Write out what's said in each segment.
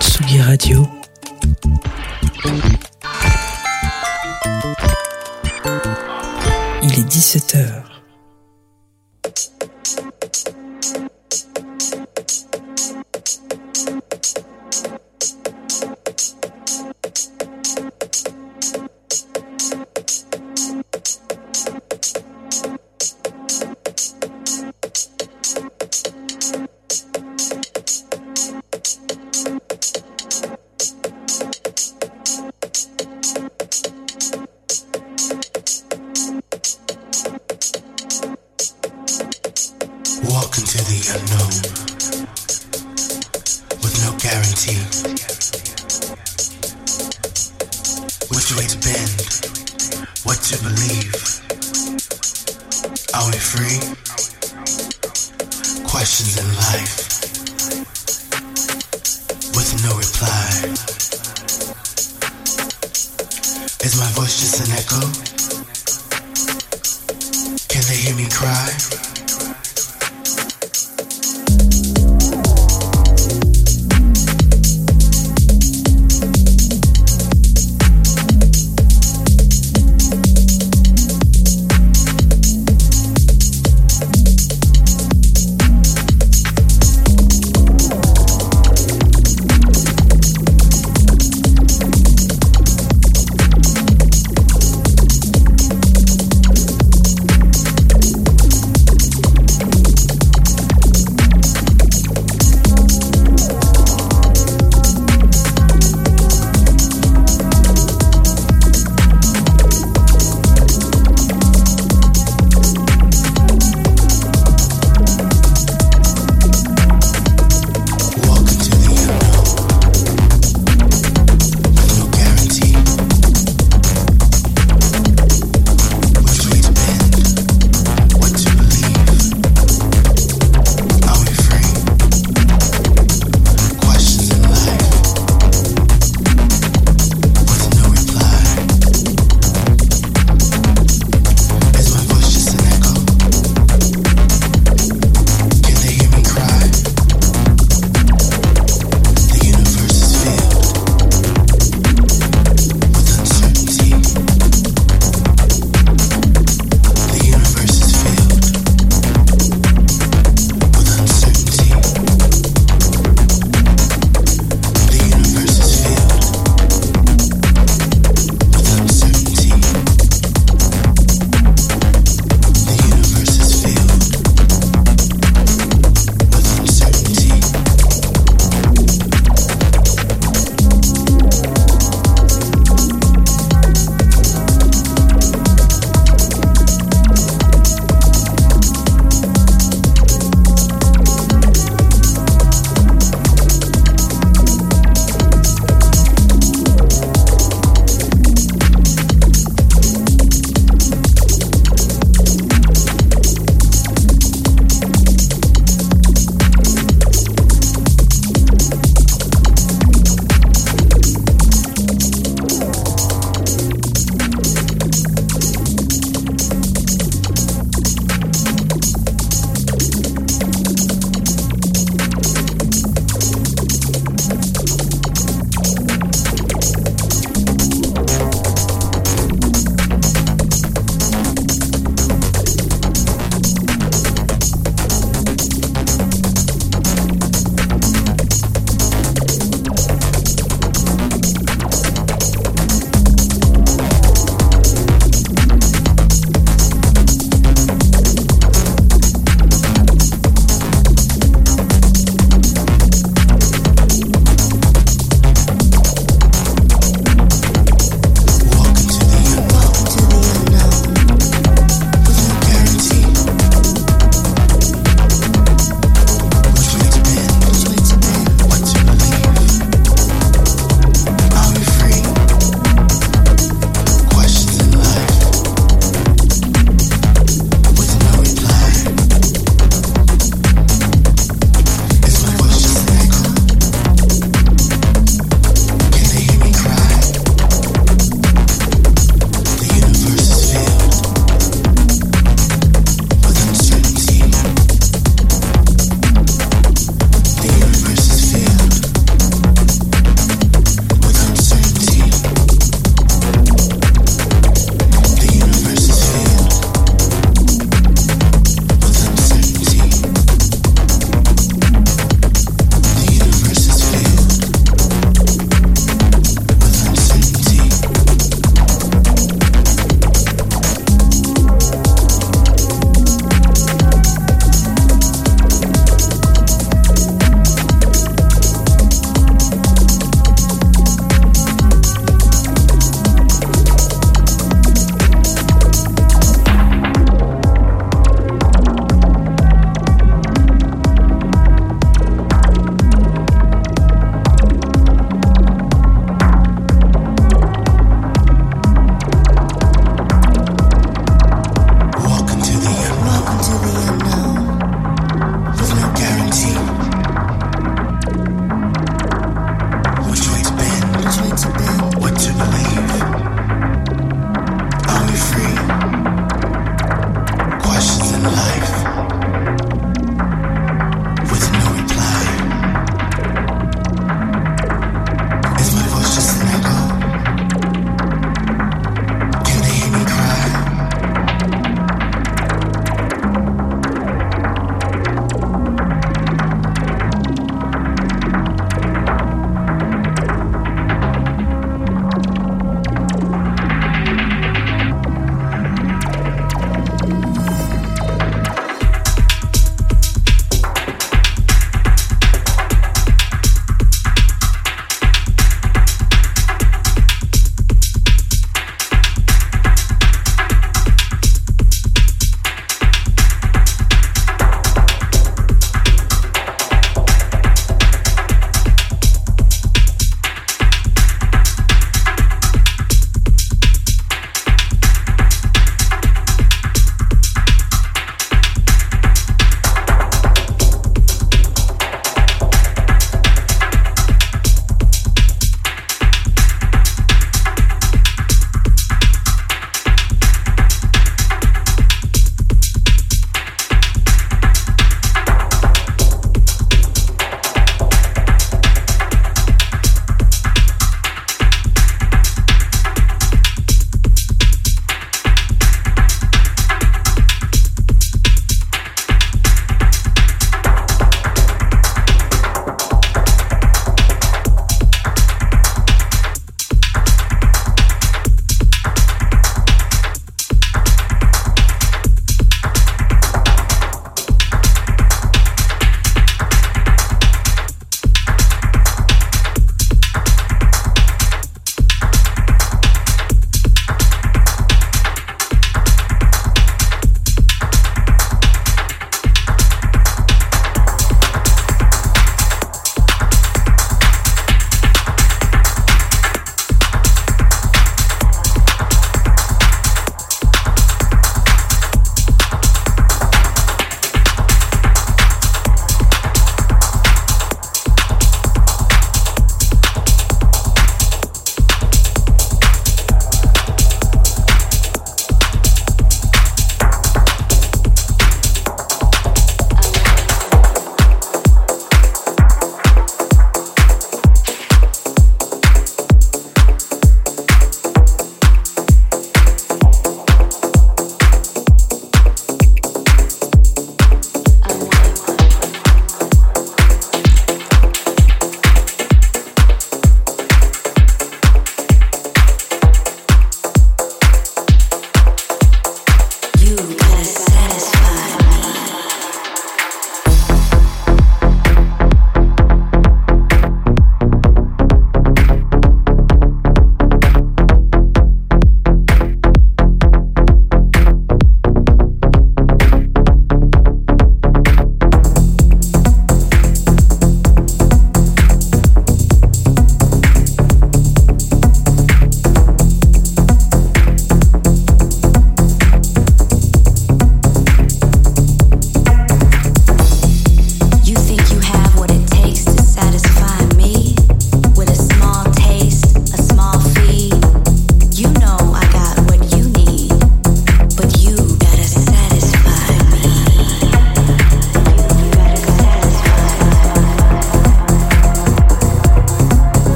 Tsugi Radio. Il est 17h.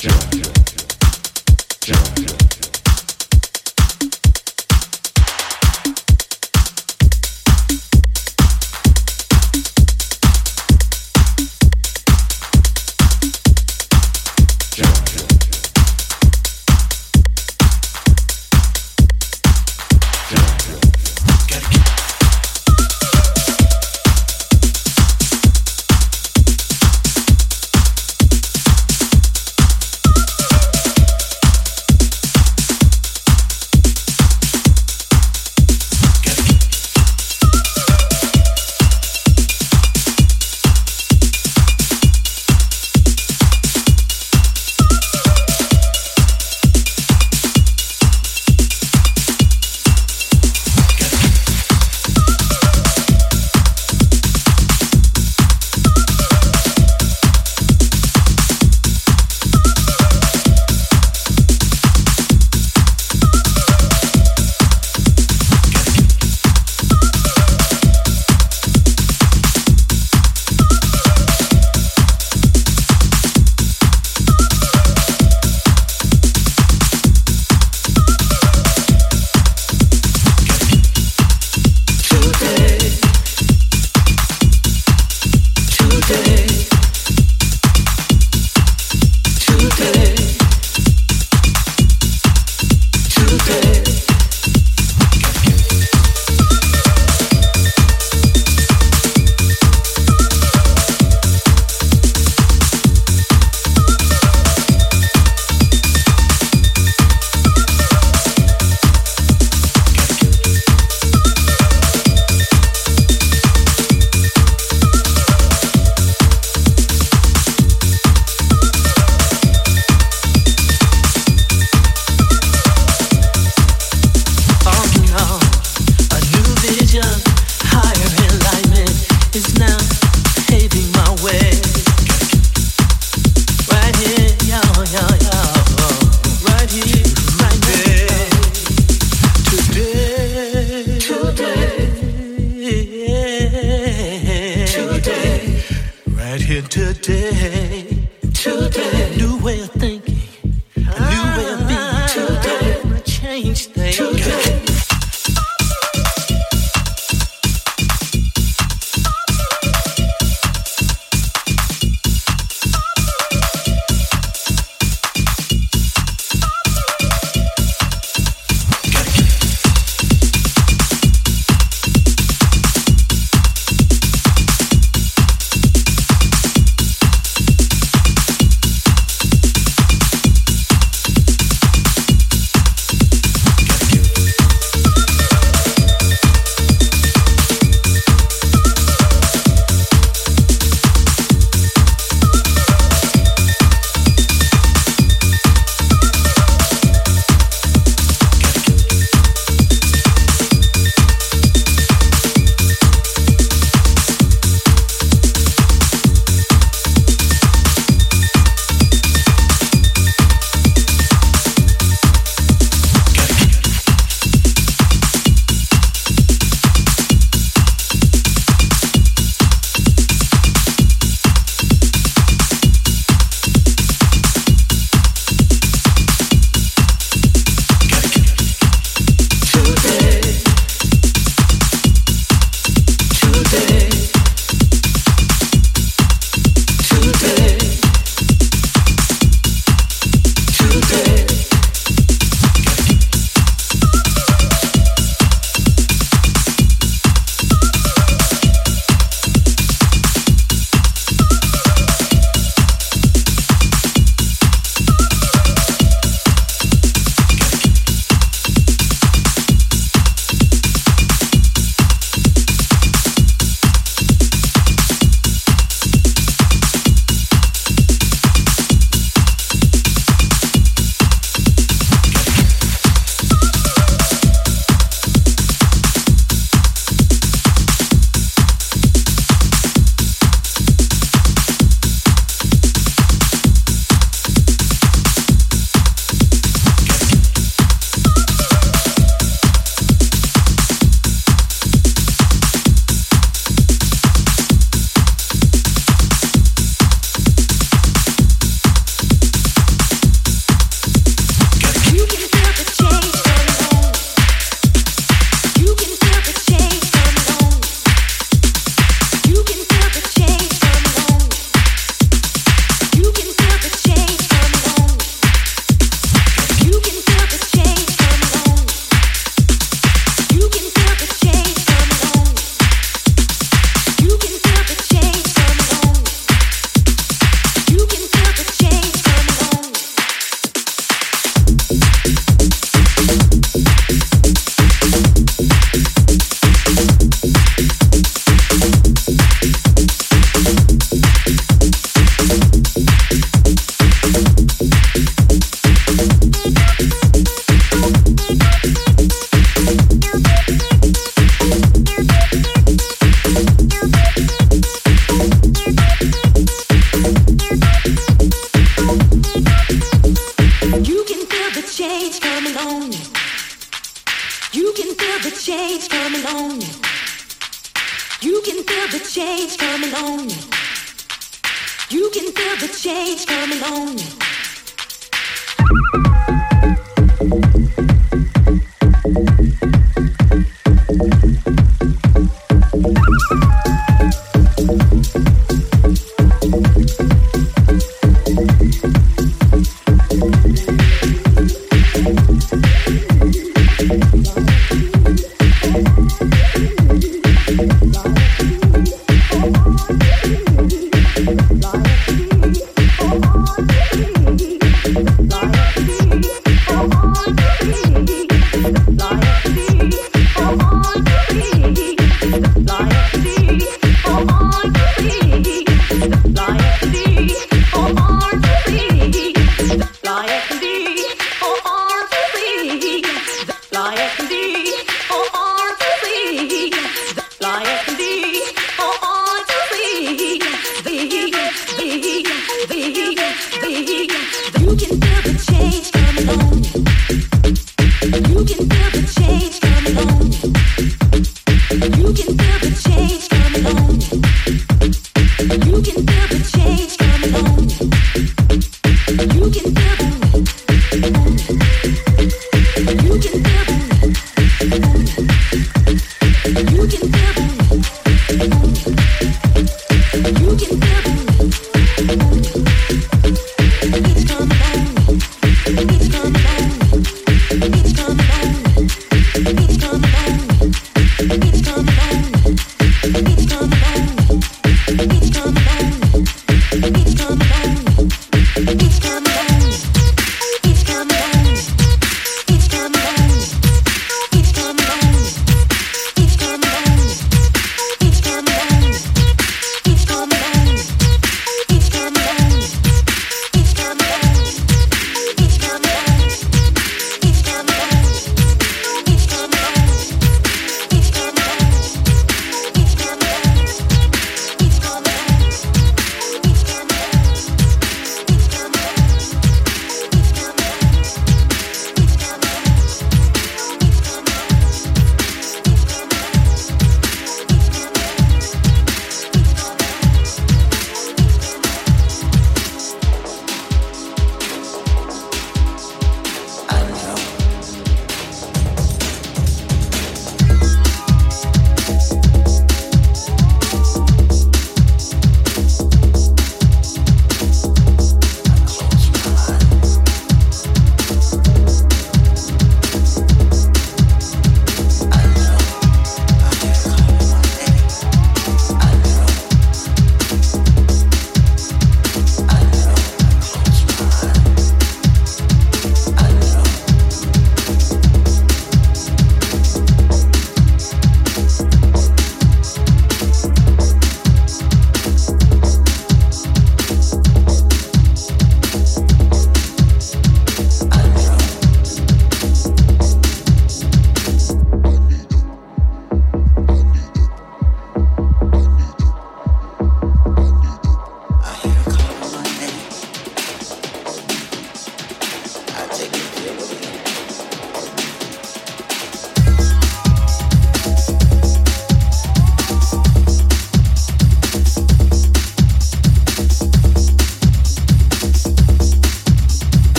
John. change coming on. You can feel the change coming on. You can feel the change coming on. You can feel the change coming on.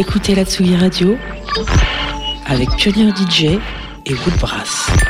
Écoutez la Tsugi Radio avec Pionnier DJ et Woodbrass.